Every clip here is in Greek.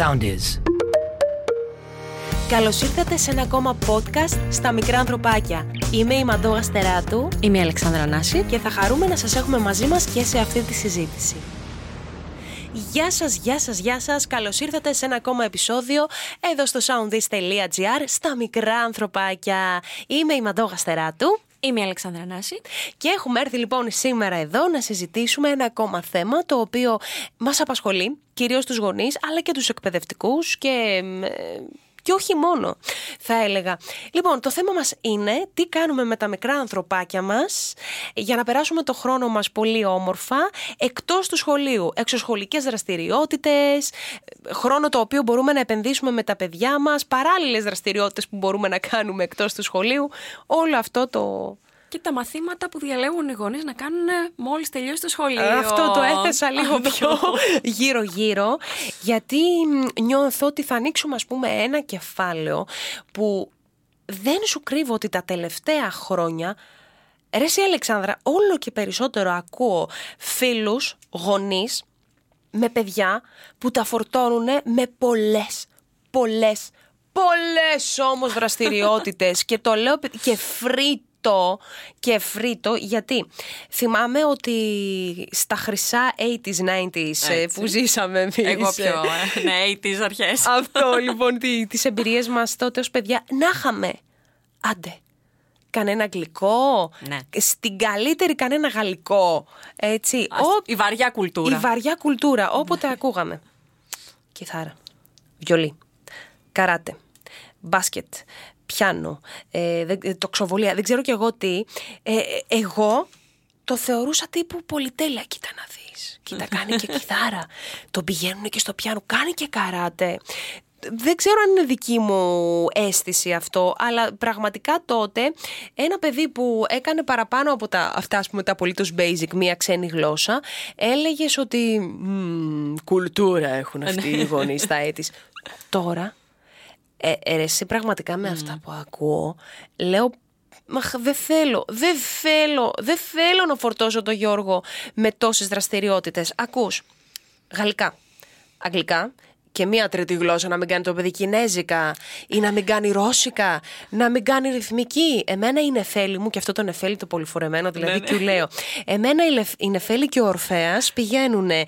sound is. Καλώς ήρθατε σε ένα ακόμα podcast στα μικρά ανθρωπάκια. Είμαι η Μαντώ Αστεράτου Είμαι η Αλεξάνδρα Νάση. και θα χαρούμε να σας έχουμε μαζί μας και σε αυτή τη συζήτηση. Γεια σας, γεια σας, γεια σας. Καλώς ήρθατε σε ένα ακόμα επεισόδιο εδώ στο soundis.gr στα μικρά ανθρωπάκια. Είμαι η Μαντώ Αστεράτου. Είμαι η Αλεξάνδρα Νάση. Και έχουμε έρθει λοιπόν σήμερα εδώ να συζητήσουμε ένα ακόμα θέμα το οποίο μας απασχολεί, κυρίως τους γονείς αλλά και τους εκπαιδευτικούς και, ε, και όχι μόνο θα έλεγα. Λοιπόν, το θέμα μας είναι τι κάνουμε με τα μικρά ανθρωπάκια μας για να περάσουμε το χρόνο μας πολύ όμορφα εκτός του σχολείου. Εξωσχολικές δραστηριότητες, χρόνο το οποίο μπορούμε να επενδύσουμε με τα παιδιά μας, παράλληλες δραστηριότητες που μπορούμε να κάνουμε εκτός του σχολείου. Όλο αυτό το, Και τα μαθήματα που διαλέγουν οι γονείς να κάνουν μόλις τελειώσει το σχολείο. Αυτό το έθεσα λίγο πιο γύρω-γύρω, γιατί μ, νιώθω ότι θα ανοίξουμε ας πούμε ένα κεφάλαιο που δεν σου κρύβω ότι τα τελευταία χρόνια Ρε εσύ Αλεξάνδρα, όλο και περισσότερο ακούω φίλους, γονείς, με παιδιά που τα φορτώνουν με πολλές, πολλές, πολλές όμως δραστηριότητες και το λέω και φρύτο και φρύτο γιατί θυμάμαι ότι στα χρυσά 80s, 90s ε, που ζήσαμε εμείς Εγώ πιο, ε, ε, ναι, τις αρχές. αυτό λοιπόν, τι, τις εμπειρίες μας τότε ως παιδιά, να είχαμε, άντε, κανένα γλυκό, Ναι. στην καλύτερη κανένα γαλλικό, έτσι. Ας- Ό- η βαριά κουλτούρα. Η βαριά κουλτούρα, όποτε ακούγαμε. Κιθάρα, βιολί, καράτε, μπάσκετ, πιάνο, ε, δεν- ε, τοξοβολία, δεν ξέρω κι εγώ τι. Ε, ε, εγώ το θεωρούσα τύπου πολυτέλεια. Κοίτα να δεις. Κοίτα, κάνει και κιθάρα. Το πηγαίνουν και στο πιάνο, κάνει και καράτε. Δεν ξέρω αν είναι δική μου αίσθηση αυτό, αλλά πραγματικά τότε ένα παιδί που έκανε παραπάνω από τα, αυτά ας πούμε, τα απολύτως basic, μία ξένη γλώσσα, έλεγες ότι «Μμμ, κουλτούρα έχουν αυτοί οι γονείς στα έτης. Τώρα ε, ε, ρε, εσύ πραγματικά με αυτά που ακούω, λέω Μα χ, δεν θέλω, δεν θέλω, δεν θέλω να φορτώσω τον Γιώργο με τόσες δραστηριότητες. Ακούς, γαλλικά, αγγλικά και μία τρίτη γλώσσα να μην κάνει το παιδί κινέζικα ή να μην κάνει ρώσικα, να μην κάνει ρυθμική. Εμένα η νεφέλη μου, και αυτό το νεφέλη το πολυφορεμένο δηλαδή και λέω, εμένα η, Λεφ- η νεφέλη και ο Ορφέας πηγαίνουν, ε,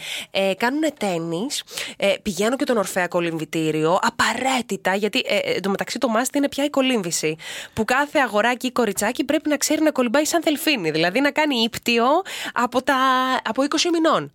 κάνουν τέννις, ε, πηγαίνω και τον Ορφέα κολυμβητήριο, απαραίτητα, γιατί ε, ε, εντωμεταξύ το μάστι είναι πια η κολύμβηση, που κάθε αγοράκι ή κοριτσάκι πρέπει να ξέρει να κολυμπάει σαν δελφίνι, δηλαδή να κάνει ύπτιο από, τα, από 20 μηνών.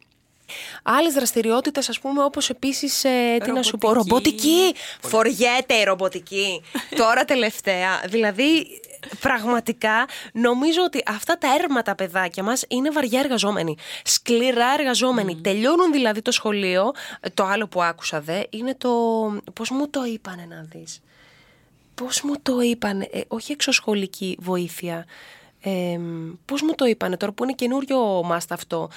Άλλες δραστηριότητες, ας πούμε, όπως επίσης. τι να σου πω, ρομποτική. Φοριέται η ρομποτική. Τώρα τελευταία. Δηλαδή, πραγματικά νομίζω ότι αυτά τα έρματα παιδάκια μας είναι βαριά εργαζόμενοι. Σκληρά εργαζόμενοι. Τελειώνουν δηλαδή το σχολείο. Το άλλο που άκουσα δε είναι το. Πώς μου το είπανε να δεις Πώς μου το είπανε, ε, όχι εξωσχολική βοήθεια. Ε, πώς μου το είπανε τώρα που είναι καινούριο μάστα αυτό.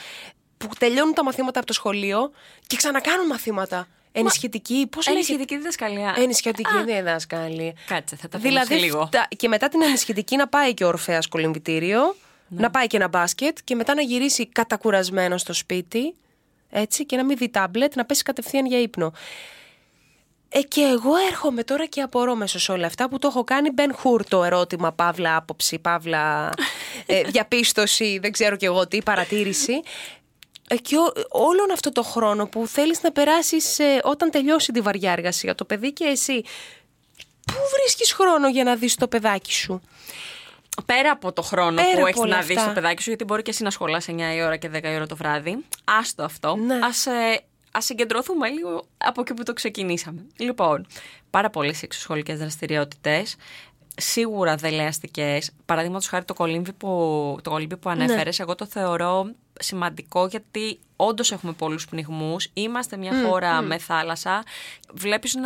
Που τελειώνουν τα μαθήματα από το σχολείο και ξανακάνουν μαθήματα. Ενισχυτική, πώς λέγεται. Ενισχυτική διδασκαλία. Ενισχυτική διδάσκαλη. Κάτσε, θα τα πούμε Δηλαδή, σε λίγο. φτα- και μετά την ενισχυτική να πάει και ο Ορφέας κολυμβητήριο, να πάει και ένα μπάσκετ και μετά να γυρίσει κατακουρασμένο στο σπίτι, έτσι, και να μην δει τάμπλετ, να πέσει κατευθείαν για ύπνο. Ε, και εγώ έρχομαι τώρα και απορώ μέσα σε όλα αυτά που το έχω κάνει Μπεν Χουρ το ερώτημα, παύλα άποψη, παύλα ε, διαπίστωση, δεν ξέρω κι εγώ τι, παρατήρηση. Ε, και ό, όλον αυτό το χρόνο που θέλεις να περάσεις ε, όταν τελειώσει τη βαριά εργασία το παιδί και εσύ, πού βρίσκεις χρόνο για να δεις το παιδάκι σου; Πέρα από το χρόνο Πέρα που από έχεις όλα να δεις αυτά. το παιδάκι σου, γιατί μπορεί και εσύ να σχολάς 9 η ώρα και 10 η ώρα το βράδυ. Άστο αυτό. Ναι. Ας, ε, ας συγκεντρωθούμε λίγο από εκεί που το ξεκινήσαμε. Λοιπόν, πάρα πολλές εξωσχολικέ δραστηριότητες. Σίγουρα δελεαστικές. Παραδείγματος χάρη το κολύμβι που, το κολύμβι που Ναι. ανέφερες, εγώ το θεωρώ σημαντικό γιατί όντως έχουμε πολλούς πνιγμούς. Είμαστε μια χώρα με θάλασσα. Βλέπεις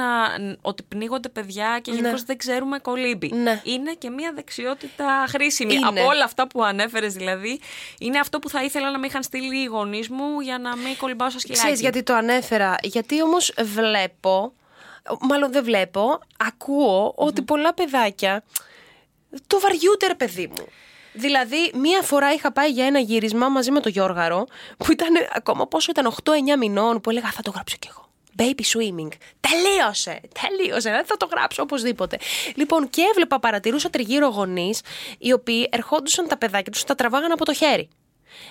ότι πνίγονται παιδιά και γενικώς δεν ξέρουμε κολύμπι. Ναι. Είναι και μια δεξιότητα χρήσιμη. Είναι. Από όλα αυτά που ανέφερες, δηλαδή, είναι αυτό που θα ήθελα να με είχαν στείλει οι γονείς μου για να μην κολυμπάω στα σκυλάκια. Ξέρεις γιατί το ανέφερα, γιατί όμως βλέπω, μάλλον δεν βλέπω, ακούω ότι πολλά παιδάκια το βαριούνται ρε παιδί μου. Δηλαδή, μία φορά είχα πάει για ένα γύρισμα μαζί με τον Γιώργαρο, που ήταν ακόμα πόσο ήταν, 8-9 μηνών, που έλεγα θα το γράψω κι εγώ. Baby swimming. Τελείωσε! Τελείωσε! Δεν θα το γράψω οπωσδήποτε. Λοιπόν, και έβλεπα, παρατηρούσα τριγύρω γονείς, οι οποίοι ερχόντουσαν τα παιδάκια τους, τα τραβάγαν από το χέρι.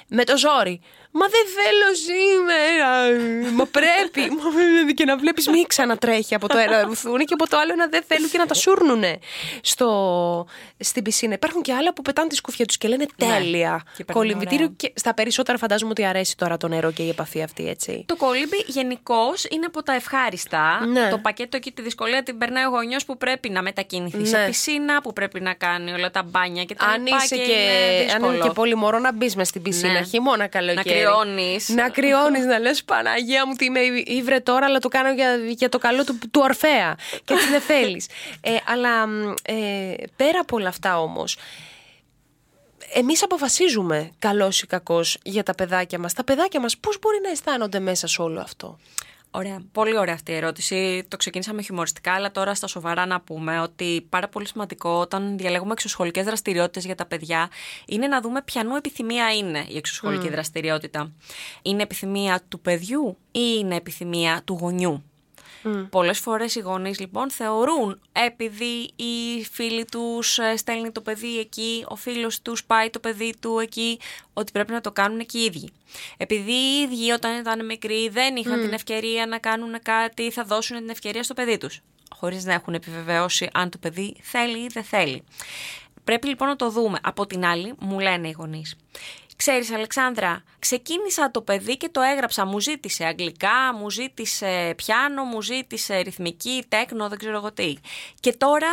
Με το ζόρι. Μα δεν θέλω σήμερα. Μα πρέπει. Μα και να βλέπεις μη ξανατρέχει από το ένα να ρουθούν και από το άλλο να δεν θέλουν και να τα σούρνουνε στο, στην πισίνα. Υπάρχουν και άλλα που πετάνε τη σκουφιά τους και λένε τέλεια. και περνάνε Κολυμβητήριο ωραία. και στα περισσότερα φαντάζομαι ότι αρέσει τώρα το νερό και η επαφή αυτή, έτσι. Το κολύμπι γενικώ είναι από τα ευχάριστα. Ναι. Το πακέτο εκεί τη δυσκολία την περνάει ο γονιός που πρέπει να μετακινηθεί Ναι. σε πισίνα, που πρέπει να κάνει όλα τα μπάνια και τα Αν λοιπά είσαι και, και, είναι αν είναι δύσκολο. και πολύ μωρό να μπεις μες στην πισίνα, Ναι. χειμώνα καλοκαίρι. Να κρυώνεις. Να κρυώνει, να λες Παναγία μου, τι είμαι ύβρε τώρα, αλλά το κάνω για, για το καλό του, του Ορφέα. Και έτσι δεν θέλεις. Ε, αλλά μ, ε, πέρα από όλα αυτά όμως, εμείς αποφασίζουμε καλός ή κακός για τα παιδάκια μας. Τα παιδάκια μας πώς μπορεί να αισθάνονται μέσα σε όλο αυτό; Ωραία. Πολύ ωραία αυτή η ερώτηση. Το ξεκίνησαμε χιουμοριστικά, αλλά τώρα στα σοβαρά να πούμε ότι πάρα πολύ σημαντικό όταν διαλέγουμε εξωσχολικές δραστηριότητες για τα παιδιά είναι να δούμε ποιανού επιθυμία είναι η εξωσχολική δραστηριότητα. Είναι επιθυμία του παιδιού ή είναι επιθυμία του γονιού; Πολλές φορές οι γονείς λοιπόν θεωρούν επειδή οι φίλοι τους ε, στέλνει το παιδί εκεί, ο φίλος τους πάει το παιδί του εκεί, ότι πρέπει να το κάνουν και οι ίδιοι. Επειδή οι ίδιοι όταν ήταν μικροί δεν είχαν την ευκαιρία να κάνουν κάτι, θα δώσουν την ευκαιρία στο παιδί τους, χωρίς να έχουν επιβεβαιώσει αν το παιδί θέλει ή δεν θέλει. Πρέπει λοιπόν να το δούμε. Από την άλλη, μου λένε οι γονείς. Ξέρεις Αλεξάνδρα, ξεκίνησα το παιδί και το έγραψα. Μου ζήτησε αγγλικά, μου ζήτησε πιάνο, μου ζήτησε ρυθμική, τέκνο, δεν ξέρω εγώ τι. Και τώρα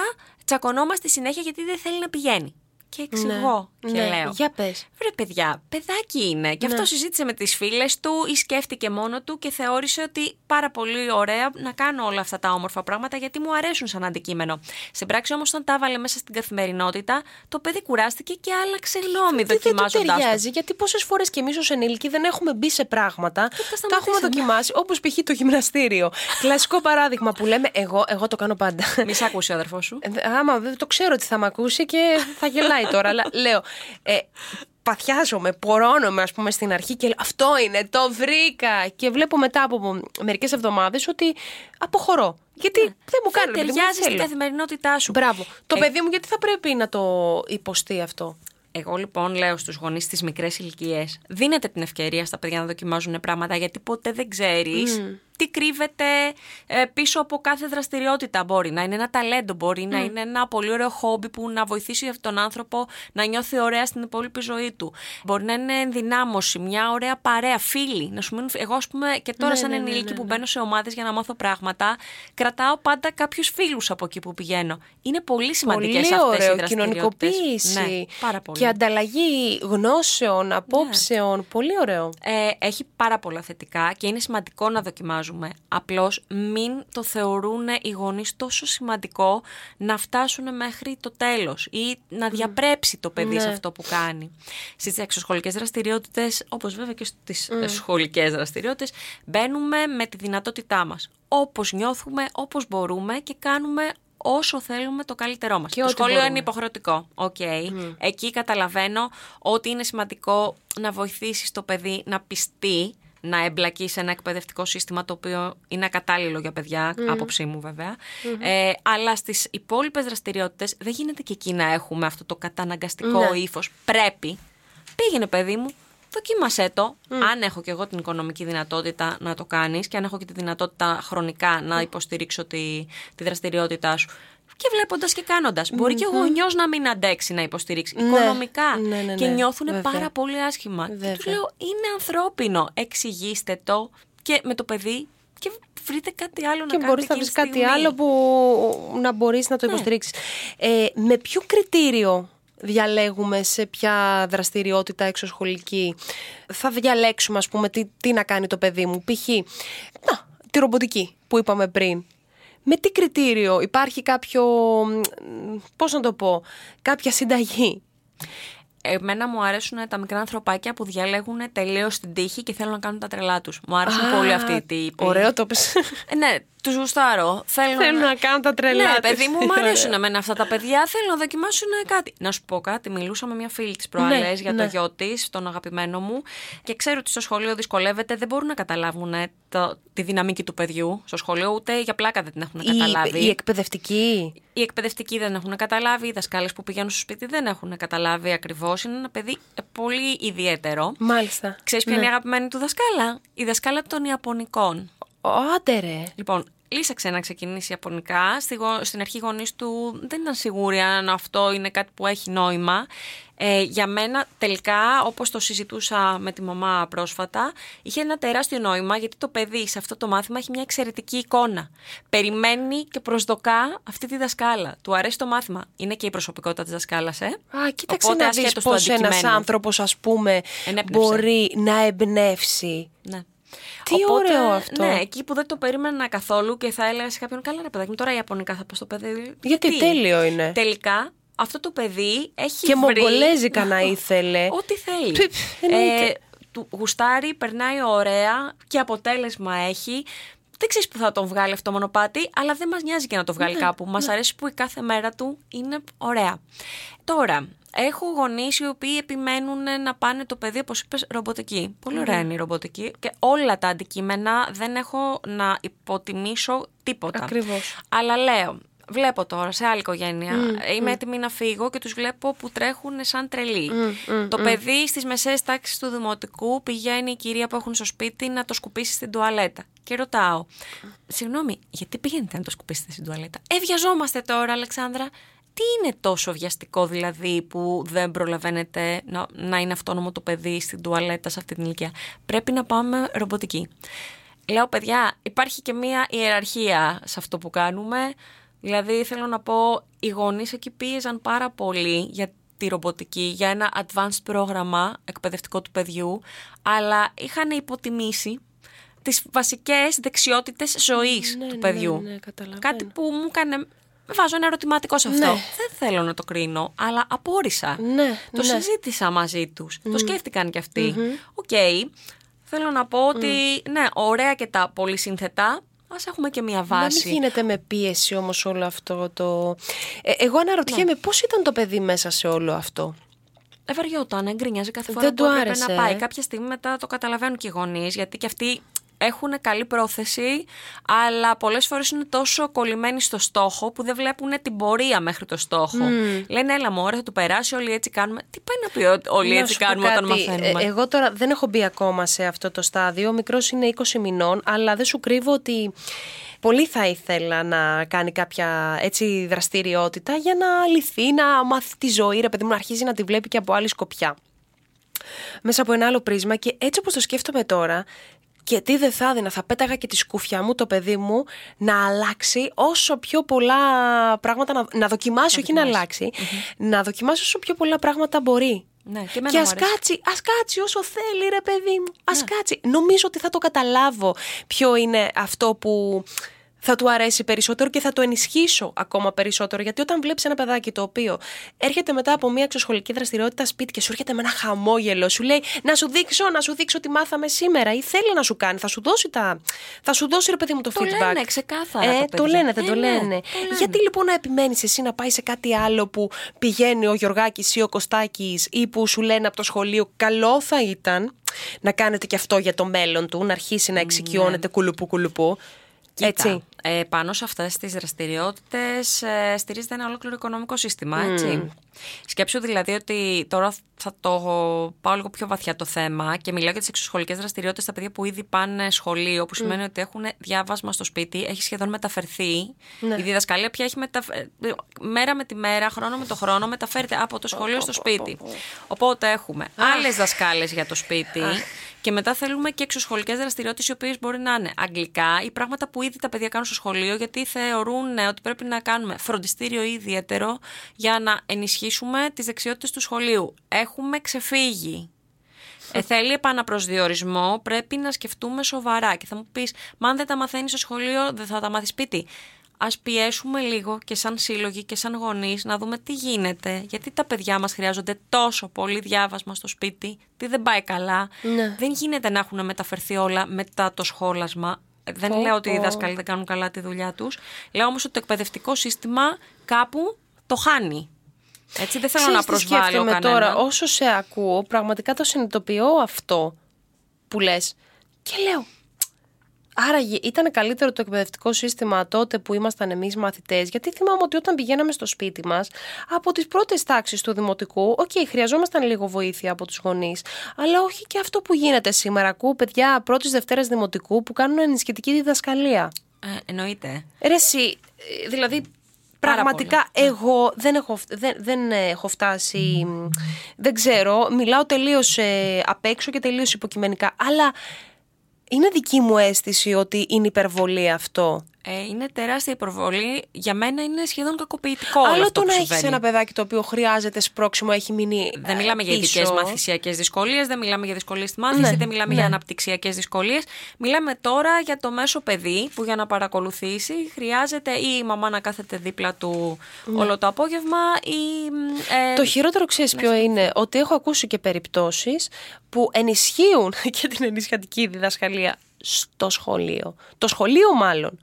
τσακωνόμαστε συνέχεια γιατί δεν θέλει να πηγαίνει. Και εξηγώ και ναι. λέω. Για πες. Βρε παιδιά, παιδάκι είναι. Και αυτό συζήτησε με τις φίλες του ή σκέφτηκε μόνο του και θεώρησε ότι πάρα πολύ ωραία να κάνω όλα αυτά τα όμορφα πράγματα γιατί μου αρέσουν σαν αντικείμενο. Σε πράξη όμως όταν τα έβαλε μέσα στην καθημερινότητα, το παιδί κουράστηκε και άλλαξε γνώμη Δεν, δεν του δοκιμάζοντάς το. ταιριάζει, γιατί πόσες φορές κι εμείς ως ενήλικοι δεν έχουμε μπει σε πράγματα. τα Τα έχουμε σταματήσαμε. δοκιμάσει, όπως π.χ. το γυμναστήριο. Κλασικό παράδειγμα που λέμε, εγώ, εγώ το κάνω πάντα. Μη σ' ακούσει ο αδερφός σου. Ε, Άμα δεν το ξέρω ότι θα με ακούσει και θα γελάει τώρα, αλλά λέω. Ε, παθιάζομαι, πορώνομαι, ας πούμε, στην αρχή και λέω Αυτό είναι, το βρήκα. Και βλέπω μετά από μερικές εβδομάδες ότι αποχωρώ. Γιατί δεν μου κάνει Δεν ρε παιδί μου, δεν ταιριάζει στην θέλω. καθημερινότητά σου. Μπράβο. Το Ε, παιδί μου, γιατί θα πρέπει να το υποστεί αυτό; Εγώ λοιπόν λέω στους γονείς στις μικρές ηλικίες, δίνετε την ευκαιρία στα παιδιά να δοκιμάζουν πράγματα γιατί ποτέ δεν ξέρεις τι κρύβεται ε, πίσω από κάθε δραστηριότητα. Μπορεί να είναι ένα ταλέντο, μπορεί να είναι ένα πολύ ωραίο χόμπι που να βοηθήσει τον άνθρωπο να νιώθει ωραία στην υπόλοιπη ζωή του. Μπορεί να είναι ενδυνάμωση, μια ωραία παρέα, φίλοι. Να σου μείνουν... Εγώ, ας πούμε, και τώρα, Ναι, σαν ναι, ναι, ενήλικη ναι, που ναι. μπαίνω σε ομάδες για να μάθω πράγματα, κρατάω πάντα κάποιους φίλους από εκεί που πηγαίνω. Είναι πολύ σημαντικές Πολύ αυτές οι ωραίο. δραστηριότητες. Κοινωνικοποίηση. Ναι, πάρα πολύ. Και ανταλλαγή γνώσεων, απόψεων. Πολύ ωραίο. Ε, έχει πάρα πολλά θετικά και είναι σημαντικό να δοκιμάζουμε. Απλώς μην το θεωρούν οι γονείς τόσο σημαντικό να φτάσουν μέχρι το τέλος ή να διαπρέψει το παιδί σε Ναι. αυτό που κάνει. Στις εξωσχολικές δραστηριότητες, όπως βέβαια και στις σχολικές δραστηριότητες, μπαίνουμε με τη δυνατότητά μας. Όπως νιώθουμε, όπως μπορούμε και κάνουμε όσο θέλουμε το καλύτερό μας. Και το ό,τι σχολείο μπορούμε. είναι υποχρεωτικό. Οκ. Εκεί καταλαβαίνω ότι είναι σημαντικό να βοηθήσεις το παιδί να πειστεί να εμπλακεί σε ένα εκπαιδευτικό σύστημα το οποίο είναι ακατάλληλο για παιδιά, άποψή μου βεβαια Ε, αλλά στις υπόλοιπες δραστηριότητες δεν γίνεται και εκεί να έχουμε αυτό το καταναγκαστικό Ναι. ύφος. Πρέπει. Πήγαινε παιδί μου, δοκίμασέ το. Αν έχω και εγώ την οικονομική δυνατότητα να το κάνεις και αν έχω και τη δυνατότητα χρονικά να υποστηρίξω τη, τη δραστηριότητά σου. Και βλέποντας και κάνοντας. Μπορεί και ο γονιός να μην αντέξει να υποστηρίξει Ναι. οικονομικά. Ναι, ναι, Και ναι. νιώθουν Βέβαια. πάρα πολύ άσχημα. Και Βέβαια. του λέω: Είναι ανθρώπινο. Εξηγήστε το και με το παιδί και βρείτε κάτι άλλο να Και κάνετε. μπορείς να εκείνη βρεις τη κάτι στιγμή. άλλο που να μπορείς να το Ναι. υποστηρίξεις. Ε, με ποιο κριτήριο διαλέγουμε σε ποια δραστηριότητα εξωσχολική; Θα διαλέξουμε ας πούμε τι, τι να κάνει το παιδί μου. Π.χ. Να, τη ρομποτική που είπαμε πριν. Με τι κριτήριο υπάρχει κάποιο, μ, πώς να το πω, κάποια συνταγή; Εμένα μου αρέσουν τα μικρά ανθρωπάκια που διαλέγουν τελείως την τύχη και θέλουν να κάνουν τα τρελά τους. Μου άρεσαν Α, πολύ αυτοί οι τύποι. Ωραίο το πες. Ε, ναι, Τους γουστάρω. Θέλουν, Θέλουν να κάνουν τα τρελά Ναι, τους. παιδί μου, μου αρέσουν εμένα αυτά τα παιδιά. Θέλουν να δοκιμάσουν κάτι. Να σου πω κάτι. Μιλούσα με μια φίλη της προάλλες Ναι, για ναι. το γιο της, τον αγαπημένο μου. Και ξέρω ότι στο σχολείο δυσκολεύεται. Δεν μπορούν να καταλάβουν ε, το, τη δυναμική του παιδιού στο σχολείο, ούτε για πλάκα δεν την έχουν καταλάβει. Η, η εκπαιδευτική; Οι εκπαιδευτικοί δεν έχουν καταλάβει, οι δασκάλες που πηγαίνουν στο σπίτι δεν έχουν καταλάβει ακριβώς. Είναι ένα παιδί ε, πολύ ιδιαίτερο. Μάλιστα. Ξέρεις ποια Ναι. είναι η αγαπημένη του δασκάλα, η δασκάλα των Ιαπωνικών. Ω, Άντε ρε. Λοιπόν, λύσαξε να ξεκινήσει Ιαπωνικά. Στη, γο- στην αρχή οι γονείς του δεν ήταν σίγουροι αν αυτό είναι κάτι που έχει νόημα. Ε, για μένα τελικά, όπως το συζητούσα με τη μαμά πρόσφατα, είχε ένα τεράστιο νόημα γιατί το παιδί σε αυτό το μάθημα έχει μια εξαιρετική εικόνα. Περιμένει και προσδοκά αυτή τη δασκάλα. Του αρέσει το μάθημα. Είναι και η προσωπικότητα της δασκάλας, ε. Α, κοίταξε Οπότε, να δεις ασχέτως του πώς ένας αντικειμένου. άνθρωπος, ας πούμε, Ενέπνευσε. μπορεί να εμπνεύσει. Ναι. Τι ωραίο αυτό. Ναι, εκεί που δεν το περίμενα καθόλου και θα έλεγα σε κάποιον καλά ρε παιδάκι μου, τώρα Ιαπωνικά θα πω στο παιδί. Γιατί τέλειο είναι. Τελικά αυτό το παιδί έχει Και βρει... μογκολέζικα να ήθελε. Ό,τι θέλει. Πι, εννοείται. του γουστάρει, περνάει ωραία και αποτέλεσμα έχει. Δεν ξέρεις που θα τον βγάλει αυτό μονοπάτι, αλλά δεν μας νοιάζει και να το Ναι, βγάλει κάπου. Μας αρέσει που η κάθε μέρα του είναι ωραία. Τώρα, έχω γονείς οι οποίοι επιμένουν να πάνε το παιδί, όπως είπες, ρομποτική. Πολύ Ναι. ωραία είναι η ρομποτική και όλα τα αντικείμενα δεν έχω να υποτιμήσω τίποτα. Ακριβώς. Αλλά λέω, βλέπω τώρα σε άλλη οικογένεια, είμαι έτοιμη να φύγω και τους βλέπω που τρέχουν σαν τρελοί. το παιδί στις μεσαίες τάξεις του δημοτικού πηγαίνει η κυρία που έχουν στο σπίτι να το σκουπίσει στην τουαλέτα. Και ρωτάω, συγγνώμη, γιατί πηγαίνετε να το σκουπίσετε στην τουαλέτα; Ε, βιαζόμαστε τώρα, Αλεξάνδρα. Τι είναι τόσο βιαστικό δηλαδή που δεν προλαβαίνετε να, να είναι αυτόνομο το παιδί στην τουαλέτα σε αυτή την ηλικία; Πρέπει να πάμε ρομποτική. Λέω, παιδιά, υπάρχει και μία ιεραρχία σε αυτό που κάνουμε. Δηλαδή, θέλω να πω, οι γονείς εκεί πίεζαν πάρα πολύ για τη ρομποτική, για ένα advanced πρόγραμμα εκπαιδευτικό του παιδιού, αλλά είχαν υποτιμήσει τις βασικές δεξιότητες ζωής Ναι, του ναι, παιδιού. ναι, καταλαβαίνω. Κάτι που μου έκανε... Βάζω ένα ερωτηματικό σε αυτό. Ναι. Δεν θέλω να το κρίνω, αλλά απόρησα. Ναι, Το ναι. συζήτησα μαζί τους. Το σκέφτηκαν κι αυτοί. Οκ. Θέλω να πω ότι, ναι, ωραία και τα πολύ σύνθετα. Ας έχουμε και μία Να βάση. μην γίνεται με πίεση όμως όλο αυτό το... Ε, εγώ αναρωτιέμαι Ναι. πώς ήταν το παιδί μέσα σε όλο αυτό. Βαριόταν, γκρίνιαζε κάθε φορά Δεν που του έπρεπε άρεσε, να πάει. ε. Κάποια στιγμή μετά το καταλαβαίνουν και οι γονείς, γιατί και αυτοί έχουν καλή πρόθεση, αλλά πολλές φορές είναι τόσο κολλημένοι στο στόχο που δεν βλέπουν την πορεία μέχρι το στόχο. Λένε, έλα μου, θα του περάσει, όλοι έτσι κάνουμε. Τι πάει να πει ότι όλοι Να έτσι σου πω κάνουμε όταν κάτι, μαθαίνουμε; ε, εγώ τώρα δεν έχω μπει ακόμα σε αυτό το στάδιο. Ο μικρός είναι 20 μηνών, αλλά δεν σου κρύβω ότι πολύ θα ήθελα να κάνει κάποια έτσι δραστηριότητα για να λυθεί, να μάθει τη ζωή, ρε παιδί μου, να αρχίσει να τη βλέπει και από άλλη σκοπιά. Μέσα από ένα άλλο πρίσμα και έτσι όπως το σκέφτομαι τώρα, και τι δεν θα έδινα, θα πέταγα και τη σκούφια μου, το παιδί μου, να αλλάξει όσο πιο πολλά πράγματα, να, να δοκιμάσει, όχι να αλλάξει, να δοκιμάσει όσο πιο πολλά πράγματα μπορεί. Ναι, και εμένα και μου ας αρέσει. κάτσει, ας κάτσει όσο θέλει ρε παιδί μου, ας κάτσει. Νομίζω ότι θα το καταλάβω ποιο είναι αυτό που θα του αρέσει περισσότερο και θα το ενισχύσω ακόμα περισσότερο. Γιατί όταν βλέπεις ένα παιδάκι το οποίο έρχεται μετά από μια εξωσχολική δραστηριότητα σπίτι και σου έρχεται με ένα χαμόγελο, σου λέει Να σου δείξω, να σου δείξω τι μάθαμε σήμερα, ή θέλει να σου κάνει, θα σου δώσει, τα... θα σου δώσει ρε παιδί μου το, Το feedback. λένε ξεκάθαρα Ε, τα το παιδιά. λένε, δεν Ε, το ναι, λένε. το λένε. Γιατί λοιπόν να επιμένεις εσύ να πάει σε κάτι άλλο που πηγαίνει ο Γιωργάκης ή ο Κωστάκης ή που σου λένε από το σχολείο, καλό θα ήταν να κάνετε και αυτό για το μέλλον του, να αρχίσει να εξοικειώνεται κουλουπού κουλουπού. Κοίτα, Έτσι. Ε, πάνω σε αυτές τις δραστηριότητες ε, στηρίζεται ένα ολόκληρο οικονομικό σύστημα, έτσι. Σκέψου δηλαδή ότι τώρα θα το πάω λίγο πιο βαθιά το θέμα και μιλάω για τις εξωσχολικές δραστηριότητες στα παιδιά που ήδη πάνε σχολείο, που σημαίνει ότι έχουν διάβασμα στο σπίτι, έχει σχεδόν μεταφερθεί. Ναι. Η διδασκαλία πια έχει μεταφερθεί, μέρα με τη μέρα, χρόνο με το χρόνο, μεταφέρεται από το σχολείο στο σπίτι. Οπότε έχουμε άλλες δασκάλες για το σπίτι και μετά θέλουμε και εξωσχολικές δραστηριότητες οι οποίες μπορεί να είναι αγγλικά ή πράγματα που ήδη τα παιδιά κάνουν στο σχολείο γιατί θεωρούν ε, ότι πρέπει να κάνουμε φροντιστήριο ή ιδιαίτερο για να ενισχύσουμε τις δεξιότητες του σχολείου. Έχουμε ξεφύγει. Ε, θέλει επαναπροσδιορισμό, πρέπει να σκεφτούμε σοβαρά. Και θα μου πεις, Μα αν δεν τα μαθαίνεις στο σχολείο, δεν θα τα μάθεις σπίτι. Α πιέσουμε λίγο και σαν σύλλογοι και σαν γονείς να δούμε τι γίνεται. Γιατί τα παιδιά μας χρειάζονται τόσο πολύ διάβασμα στο σπίτι, τι δεν πάει καλά. Ναι. Δεν γίνεται να έχουν μεταφερθεί όλα μετά το σχόλασμα. Δεν Πω, λέω ότι οι πω. δάσκαλοι δεν κάνουν καλά τη δουλειά τους. Λέω όμως ότι το εκπαιδευτικό σύστημα κάπου το χάνει. Έτσι δεν θέλω Ξέρεις να τι προσβάλλω σκέφτομαι κανέναν. τώρα, όσο σε ακούω, πραγματικά το συνειδητοποιώ αυτό που λες. Και λέω, άραγε ήταν καλύτερο το εκπαιδευτικό σύστημα τότε που ήμασταν εμείς μαθητές, γιατί θυμάμαι ότι όταν πηγαίναμε στο σπίτι μας, από τις πρώτες τάξεις του δημοτικού, οκ, χρειαζόμασταν λίγο βοήθεια από τους γονείς, αλλά όχι και αυτό που γίνεται σήμερα. Ακούω παιδιά πρώτης δευτέρας δημοτικού που κάνουν ενισχυτική διδασκαλία. Ε, εννοείται. Ρε εσύ, ε, δηλαδή Πάρα πραγματικά πολύ. εγώ δεν έχω, φ- δεν, δεν έχω φτάσει, μ, δεν ξέρω, μιλάω τελείως ε, απ' έξω και τελείως υποκειμενικά, αλλά είναι δική μου αίσθηση ότι είναι υπερβολή αυτό. Ε, είναι τεράστια υπερβολή. Για μένα είναι σχεδόν κακοποιητικό όλο Άλλο αυτό το που να έχεις συμβαίνει. ένα παιδάκι το οποίο χρειάζεται σπρώξιμο, έχει μείνει. Δεν ε, μιλάμε για πίσω. ειδικές μαθησιακές δυσκολίες, δεν μιλάμε για δυσκολίες στη μάθηση, Ναι, δεν μιλάμε ναι. για αναπτυξιακές δυσκολίες. Μιλάμε τώρα για το μέσο παιδί που για να παρακολουθήσει χρειάζεται ή η μαμά να κάθεται δίπλα του όλο το απόγευμα ή. ε, Το χειρότερο ξέρεις ποιο είναι, ότι έχω ακούσει και περιπτώσεις που ενισχύουν και την ενισχυτική διδασκαλία στο σχολείο. Το σχολείο μάλλον.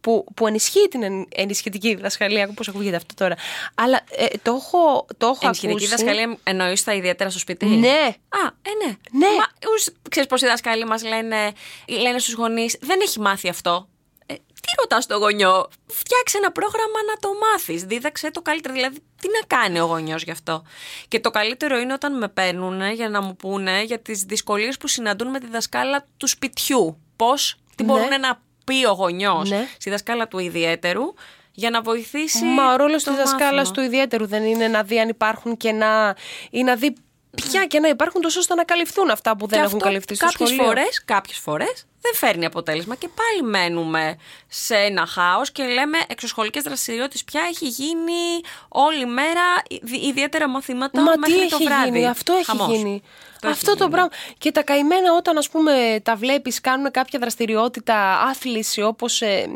Που, που ενισχύει την εν- ενισχυτική διδασκαλία, πώς ακούγεται αυτό τώρα. Αλλά ε, το έχω, το έχω Ενισχυτική ακούσει. διδασκαλία εννοείς τα ιδιαίτερα στο σπίτι; Ναι. Α, ε, ναι. Ναι. Μα ους, ξέρεις πώς οι δάσκαλοι μας λένε, λένε στους γονείς, δεν έχει μάθει αυτό. Ε, τι ρωτάς το γονιό, φτιάξε ένα πρόγραμμα να το μάθεις, δίδαξε το καλύτερο, δηλαδή τι να κάνει ο γονιός γι' αυτό; Και το καλύτερο είναι όταν με παίρνουν για να μου πούνε για τις δυσκολίες που συναντούν με τη δασκάλα του σπιτιού. Πώς, τι Ναι. μπορούν να πει ο γονιός Ναι. στη δασκάλα του ιδιαίτερου για να βοηθήσει Μα ο ρόλος το του δασκάλας μάθημα. του ιδιαίτερου δεν είναι να δει αν υπάρχουν κενά ή να δει ποια κενά υπάρχουν, τόσο ώστε να καλυφθούν αυτά που δεν Και έχουν αυτό καλυφθεί στο κάποιες σχολείο. Φορές, κάποιες φορές δεν φέρνει αποτέλεσμα και πάλι μένουμε σε ένα χάος και λέμε εξωσχολικές δραστηριότητες πια έχει γίνει όλη μέρα ιδι- ιδιαίτερα μαθήματα Μα μέχρι τι το έχει βράδυ. γίνει, αυτό έχει Χαμός. γίνει. Αυτό έχει Αυτό το γίνει. πράγμα. Και τα καημένα όταν ας πούμε τα βλέπεις κάνουν κάποια δραστηριότητα άθληση όπως ε,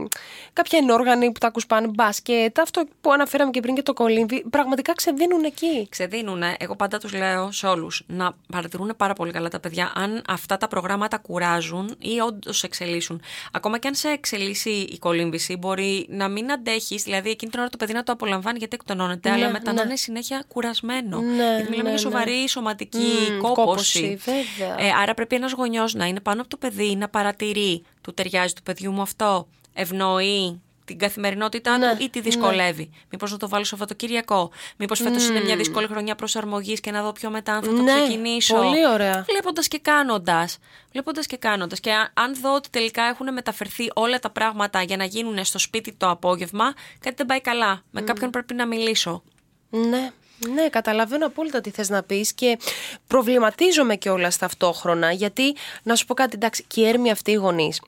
κάποια ενόργανη που τα ακούς πάνε μπάσκετ, αυτό που αναφέραμε και πριν και το κολύμβι, πραγματικά ξεδίνουν εκεί. Ξεδίνουνε, εγώ πάντα τους λέω σε όλους να παρατηρούν πάρα πολύ καλά τα παιδιά αν αυτά τα προγράμματα κουράζουν ή όντω εξελίσσουν. Ακόμα και αν σε εξελίσσει η κολύμβηση, μπορεί να μην αντέχεις, δηλαδή εκείνη την ώρα το παιδί να το απολαμβάνει γιατί εκτονώνεται, Ναι, αλλά μετά ναι. να είναι συνέχεια κουρασμένο. Ναι, γιατί μιλάμε ναι, για ναι. σοβαρή σωματική Μμμ, κόπωση. κόπωση, βέβαια. Ε, άρα πρέπει ένας γονιός να είναι πάνω από το παιδί, να παρατηρεί του ταιριάζει του παιδιού μου αυτό, ευνοεί την καθημερινότητά Ναι, του ή τη δυσκολεύει. Μήπως να το βάλω Σαββατοκύριακο. Μήπως φέτος είναι μια δύσκολη χρονιά προσαρμογής και να δω πιο μετά αν θα το Ναι, ξεκινήσω. πολύ ωραία. Βλέποντας και κάνοντας. Βλέποντας και κάνοντας. Και αν- αν δω ότι τελικά έχουν μεταφερθεί όλα τα πράγματα για να γίνουν στο σπίτι το απόγευμα, κάτι δεν πάει καλά. Με κάποιον πρέπει να μιλήσω. Ναι, ναι, καταλαβαίνω απόλυτα τι θες να πεις και προβληματίζομαι και όλα ταυτόχρονα γιατί, να σου πω κάτι, εντάξει, και οι έρμοι αυτοί οι γονείς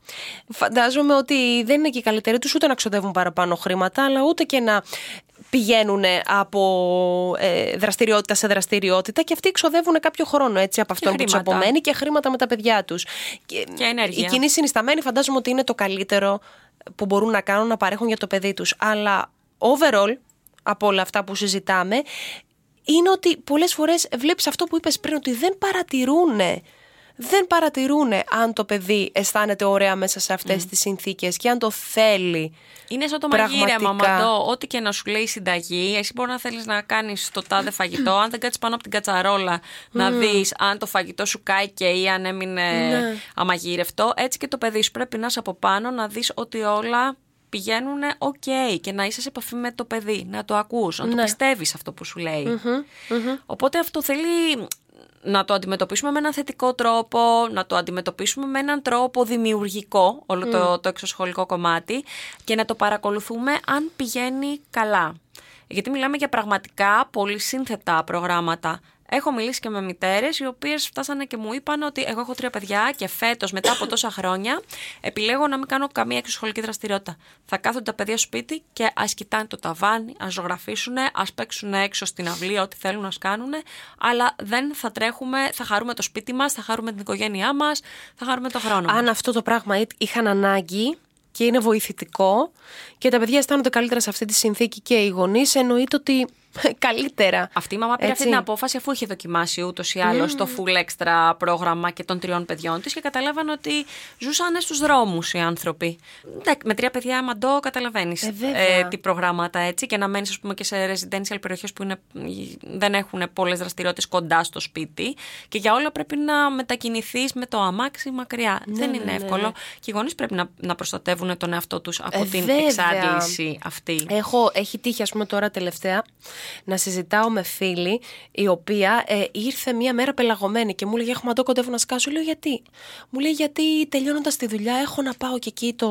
φαντάζομαι ότι δεν είναι και οι καλύτεροι τους ούτε να ξοδεύουν παραπάνω χρήματα αλλά ούτε και να πηγαίνουν από ε, δραστηριότητα σε δραστηριότητα και αυτοί ξοδεύουν κάποιο χρόνο έτσι από αυτόν που τους χρήματα. απομένει και χρήματα με τα παιδιά τους. Και, Και ενέργεια. Η κοινή συνισταμένη φαντάζομαι ότι είναι το καλύτερο που μπορούν να κάνουν να παρέχουν για το παιδί τους. Αλλά overall, από όλα αυτά που συζητάμε, είναι ότι πολλές φορές βλέπεις αυτό που είπες πριν, ότι δεν παρατηρούν δεν παρατηρούν αν το παιδί αισθάνεται ωραία μέσα σε αυτές τις συνθήκες και αν το θέλει. Είναι σαν το Πραγματικά. μαγείρεμα, μαντό. Ό,τι και να σου λέει η συνταγή, εσύ μπορεί να θέλεις να κάνεις το τάδε φαγητό. αν δεν κάτσεις πάνω από την κατσαρόλα, να δεις αν το φαγητό σου κάηκε ή αν έμεινε Ναι. αμαγείρευτο. Έτσι και το παιδί σου πρέπει να είσαι από πάνω, να δεις ότι όλα πηγαίνουν οκ και να είσαι σε επαφή με το παιδί, να το ακούς, να το Ναι. πιστεύεις αυτό που σου λέει. Οπότε αυτό θέλει να το αντιμετωπίσουμε με έναν θετικό τρόπο, να το αντιμετωπίσουμε με έναν τρόπο δημιουργικό, όλο το, το εξωσχολικό κομμάτι, και να το παρακολουθούμε αν πηγαίνει καλά. Γιατί μιλάμε για πραγματικά πολύ σύνθετα προγράμματα. Έχω μιλήσει και με μητέρες, οι οποίες φτάσανε και μου είπαν ότι εγώ έχω τρία παιδιά και φέτος, μετά από τόσα χρόνια, επιλέγω να μην κάνω καμία εξωσχολική δραστηριότητα. Θα κάθονται τα παιδιά στο σπίτι και ας κοιτάνε το ταβάνι, ας ζωγραφίσουν, ας παίξουν έξω στην αυλή, ό,τι θέλουν να κάνουν, αλλά δεν θα τρέχουμε, θα χαρούμε το σπίτι μας, θα χαρούμε την οικογένειά μας, θα χαρούμε το χρόνο. μας. Αν αυτό το πράγμα εί- είχαν ανάγκη και είναι βοηθητικό και τα παιδιά αισθάνονται καλύτερα σε αυτή τη συνθήκη και οι γονείς, εννοείται ότι καλύτερα. Αυτή η μαμά πήρε αυτή την απόφαση αφού είχε δοκιμάσει ούτως ή άλλως το full extra πρόγραμμα και των τριών παιδιών της και καταλάβανε ότι ζούσαν στους δρόμους οι άνθρωποι. Με τρία παιδιά, μαντό, καταλαβαίνεις ε, ε, τι προγράμματα έτσι και να μένεις, ας πούμε, και σε residential περιοχές που είναι, δεν έχουν πολλές δραστηριότητες κοντά στο σπίτι και για όλα πρέπει να μετακινηθείς με το αμάξι μακριά. Ναι, δεν ναι, είναι ναι, εύκολο. ναι. Και οι γονείς πρέπει να, να προστατεύουν τον εαυτό τους από Ε, την βέβαια. εξάντληση αυτή. Έχω, έχει τύχει, ας πούμε, τώρα τελευταία να συζητάω με φίλη η οποία ε, ήρθε μία μέρα πελαγωμένη και μου λέει: Έχουμε το κοντεύω να σκάσω. Λέω: Γιατί; Μου λέει: Γιατί τελειώνοντας τη δουλειά έχω να πάω και εκεί το,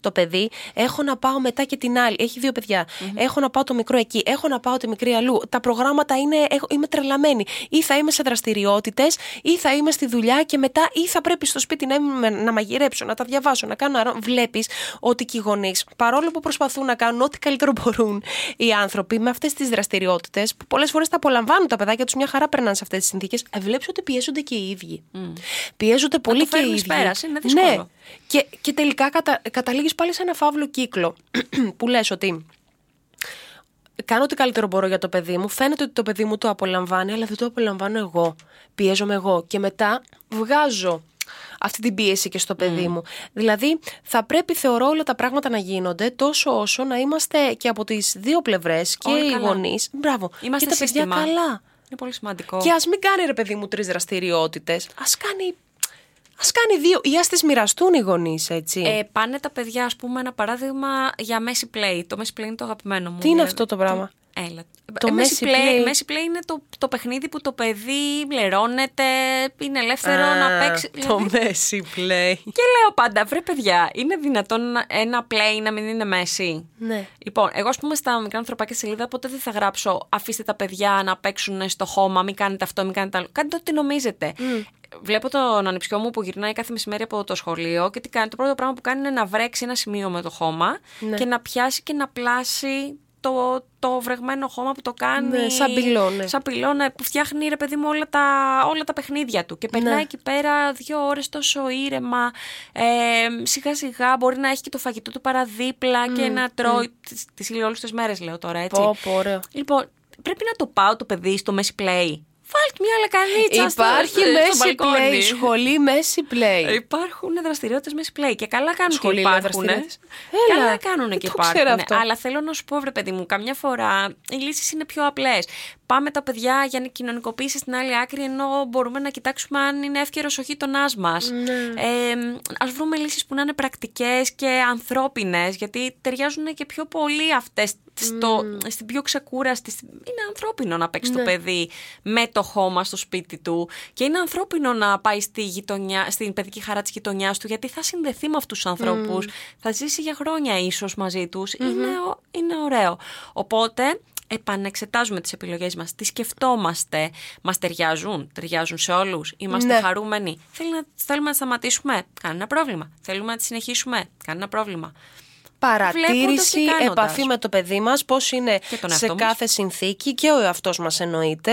το παιδί, έχω να πάω μετά και την άλλη. Έχει δύο παιδιά. Έχω να πάω το μικρό εκεί, έχω να πάω τη μικρή αλλού. Τα προγράμματα είναι, έχω, είμαι τρελαμένη. Ή θα είμαι σε δραστηριότητες, ή θα είμαι στη δουλειά και μετά ή θα πρέπει στο σπίτι να, είμαι, να μαγειρέψω, να τα διαβάσω, να κάνω. Βλέπεις ότι και οι γονείς, παρόλο που προσπαθούν να κάνουν ό,τι καλύτερο μπορούν οι άνθρωποι με αυτές τις δραστηριότητες, που πολλές φορές τα απολαμβάνουν τα παιδάκια τους, μια χαρά περνάνε σε αυτές τις συνθήκες, ε, βλέπεις ότι πιέζονται και οι ίδιοι. Πιέζονται πολύ το και οι φέρνεις ίδιοι. πέρας, είναι δύσκολο. Ναι. Και, και τελικά κατα, καταλήγεις πάλι σε ένα φαύλο κύκλο που λες ότι κάνω ό,τι καλύτερο μπορώ για το παιδί μου. Φαίνεται ότι το παιδί μου το απολαμβάνει, αλλά δεν το απολαμβάνω εγώ. Πιέζομαι εγώ. Και μετά βγάζω αυτή την πίεση και στο παιδί μου. Δηλαδή, θα πρέπει, θεωρώ, όλα τα πράγματα να γίνονται τόσο όσο να είμαστε και από τις δύο πλευρές και Όλοι οι καλά. γονείς. Μπράβο. Είμαστε και τα παιδιά σύστημα. καλά. Είναι πολύ σημαντικό. Και ας μην κάνει ρε παιδί μου τρεις δραστηριότητες. Α κάνει. Ας κάνει δύο ή ας τις μοιραστούν οι γονείς, έτσι. Ε, πάνε τα παιδιά, ας πούμε, ένα παράδειγμα για Messi Play. Το Messi Play είναι το αγαπημένο μου. Τι είναι Ε, αυτό το πράγμα; Έλα. Το Ε, Messi Messi Play. Play, Messi Play είναι το, το παιχνίδι που το παιδί λερώνεται, είναι ελεύθερο Α, να παίξει. Το δηλαδή- Messi Play. Και λέω πάντα, βρε παιδιά, είναι δυνατόν να- ένα play να μην είναι Messi; Ναι. Λοιπόν, εγώ ας πούμε στα μικρά ανθρωπάκια σελίδα ποτέ δεν θα γράψω αφήστε τα παιδιά να παίξουν στο χώμα, μην κάνετε αυτό, μην κάνετε άλλο. Κάντε ό,τι νομίζετε. Βλέπω τον ανιψιό μου που γυρνάει κάθε μεσημέρι από το σχολείο και τι κάνει. Το πρώτο πράγμα που κάνει είναι να βρέξει ένα σημείο με το χώμα Ναι. και να πιάσει και να πλάσει το, το βρεγμένο χώμα που το κάνει. Ναι, σαν πυλώνα. Σαν πυλώνα που φτιάχνει ρε παιδί μου όλα τα, όλα τα παιχνίδια του. Και περνάει Ναι. εκεί πέρα δύο ώρες τόσο ήρεμα. Ε, σιγά σιγά μπορεί να έχει και το φαγητό του παραδίπλα και να τρώει. τις Τις όλε τι μέρες λέω τώρα, έτσι. Πω, πω, ωραίο. Λοιπόν, πρέπει να το πάω το παιδί στο Messi Play. Βάλτε μια λακανίτσα στο- Υπάρχει στο, στο Messi μπαλκόνι. Play, σχολή Messi Play. Υπάρχουν δραστηριότητες Messi Play και καλά κάνουν Σχολή, και λέω, υπάρχουν. δραστηριότητες. Έλα, Καλά κάνουν δεν και το ξέρω υπάρχουν. αυτό. Αλλά θέλω να σου πω, βρε παιδί μου, καμιά φορά οι λύσεις είναι πιο απλές. Πάμε τα παιδιά για να κοινωνικοποίηση στην άλλη άκρη, ενώ μπορούμε να κοιτάξουμε αν είναι εύκαιρος ο γείτονάς μας. Ναι. Ε, Α βρούμε λύσεις που να είναι πρακτικές και ανθρώπινες, γιατί ταιριάζουν και πιο πολύ αυτές στο, στην πιο ξεκούραστη. στην- Είναι ανθρώπινο να παίξει Ναι. το παιδί με το χώμα στο σπίτι του και είναι ανθρώπινο να πάει στη γειτονιά, στην παιδική χαρά της γειτονιάς του, γιατί θα συνδεθεί με αυτούς τους ανθρώπους, θα ζήσει για χρόνια ίσως μαζί τους. Είναι, ω- είναι ωραίο. Οπότε επανεξετάζουμε τις επιλογές μας, τις σκεφτόμαστε, μας ταιριάζουν, ταιριάζουν σε όλους, είμαστε Ναι. χαρούμενοι. Θέλουμε να, θέλουμε να σταματήσουμε, κανένα πρόβλημα. Θέλουμε να τη συνεχίσουμε, κανένα πρόβλημα. Βλέποντας Παρατήρηση, και κάνοντας. επαφή με το παιδί μας, πώς είναι Και τον σε εαυτό μας. κάθε συνθήκη και ο εαυτός μας εννοείται.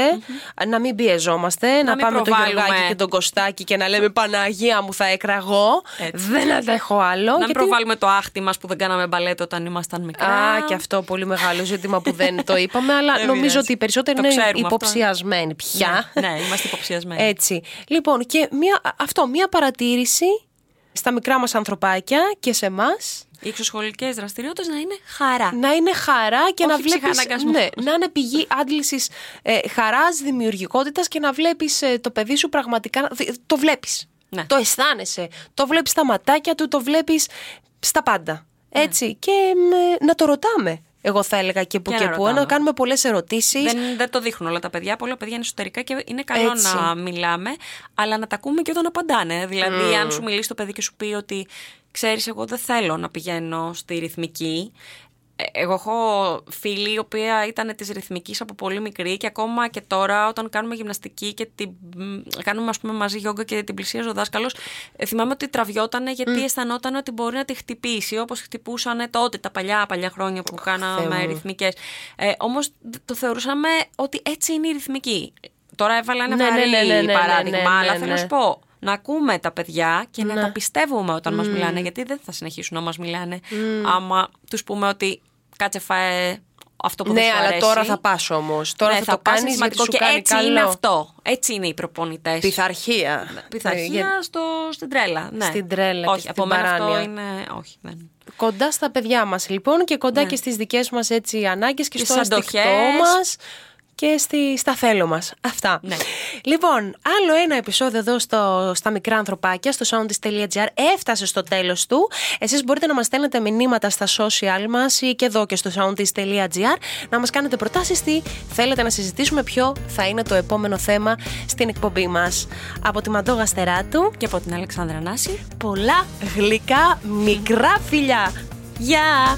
Να μην πιεζόμαστε, να, μην πάμε το προβάλλουμε. Γιωργάκη και τον Κωστάκη και να λέμε Παναγία μου θα εκραγώ. Έτσι. Δεν αντέχω άλλο. να μην γιατί- προβάλλουμε το άχτη μας που δεν κάναμε μπαλέτο όταν ήμασταν μικρά. Α, και αυτό πολύ μεγάλο ζήτημα που δεν το είπαμε, αλλά Δεν νομίζω πειράζει. ότι οι περισσότεροι Το είναι ξέρουμε αυτό. υποψιασμένοι πια. Ναι, ναι, είμαστε υποψιασμένοι. Έτσι. Λοιπόν, και μία, αυτό, μία παρατήρηση στα μικρά μας ανθρωπάκια και σε εμάς. Οι εξωσχολικές δραστηριότητες να είναι χαρά. Να είναι χαρά και Όχι να βλέπεις, ψυχαναγκασμός. ναι, να είναι πηγή άντλησης ε, χαράς, δημιουργικότητας και να βλέπεις ε, το παιδί σου πραγματικά, δι- το βλέπεις. Ναι. Το αισθάνεσαι. Το βλέπεις στα ματάκια του, το βλέπεις στα πάντα. Ναι. Έτσι. Και μ, να το ρωτάμε. Εγώ θα έλεγα και που Και και, να που, ρωτάμε. να κάνουμε πολλές ερωτήσεις. Δεν, δεν το δείχνουν όλα τα παιδιά. Πολλά παιδιά είναι εσωτερικά και είναι καλό Έτσι. να μιλάμε, αλλά να τα ακούμε και όταν απαντάνε. Δηλαδή, αν σου μιλήσει το παιδί και σου πει ότι ξέρεις, εγώ δεν θέλω να πηγαίνω στη ρυθμική. Ε, Εγώ έχω φίλη η οποία ήταν της ρυθμικής από πολύ μικρή και ακόμα και τώρα όταν κάνουμε γυμναστική και την, μ, κάνουμε ας πούμε μαζί γιόγκα και την πλησίαζε ο δάσκαλος, θυμάμαι ότι τραβιότανε γιατί αισθανόταν ότι μπορεί να τη χτυπήσει όπως χτυπούσαν τότε τα παλιά, παλιά χρόνια που κάναμε μου. ρυθμικές. Ε, Όμως το θεωρούσαμε ότι έτσι είναι η ρυθμική. Τώρα έβαλα ένα Ναι, ναι, βαρύ ναι, ναι, ναι, παράδειγμα, ναι, ναι, αλλά ναι, θέλω ναι. να σου πω να ακούμε τα παιδιά και να Ναι. τα πιστεύουμε όταν μας μιλάνε, γιατί δεν θα συνεχίσουν να μας μιλάνε άμα τους πούμε ότι κάτσε φάε αυτό που ναι, δεν σου αλλά αρέσει. τώρα θα πας όμως. Τώρα Ναι, θα, το πας, κάνεις είναι γιατί σημαντικό σου και κάνει έτσι καλό. είναι αυτό. Έτσι είναι οι προπονητές. Πειθαρχία. Πειθαρχία Ε, για- στο, στην τρέλα. Ναι. Στην τρέλα και Όχι, στην από μένα αυτό παράνοια. είναι. Όχι, δεν. Κοντά στα παιδιά μας λοιπόν και κοντά Ναι. και στις δικές μας έτσι ανάγκες και, Και στο στις αισθηκτό αντοχές. μας και στη, στα θέλω μας. Αυτά. Ναι. Λοιπόν, άλλο ένα επεισόδιο εδώ στο, στα μικρά ανθρωπάκια, στο soundist.gr έφτασε στο τέλος του. Εσείς μπορείτε να μας στέλνετε μηνύματα στα social μας ή και εδώ και στο soundist.gr να μας κάνετε προτάσεις τι θέλετε να συζητήσουμε, ποιο θα είναι το επόμενο θέμα στην εκπομπή μας. Από τη Μαντώ Γαστεράτου, Και από την Αλεξάνδρα Νάση. πολλά γλυκά μικρά φιλιά. Γεια!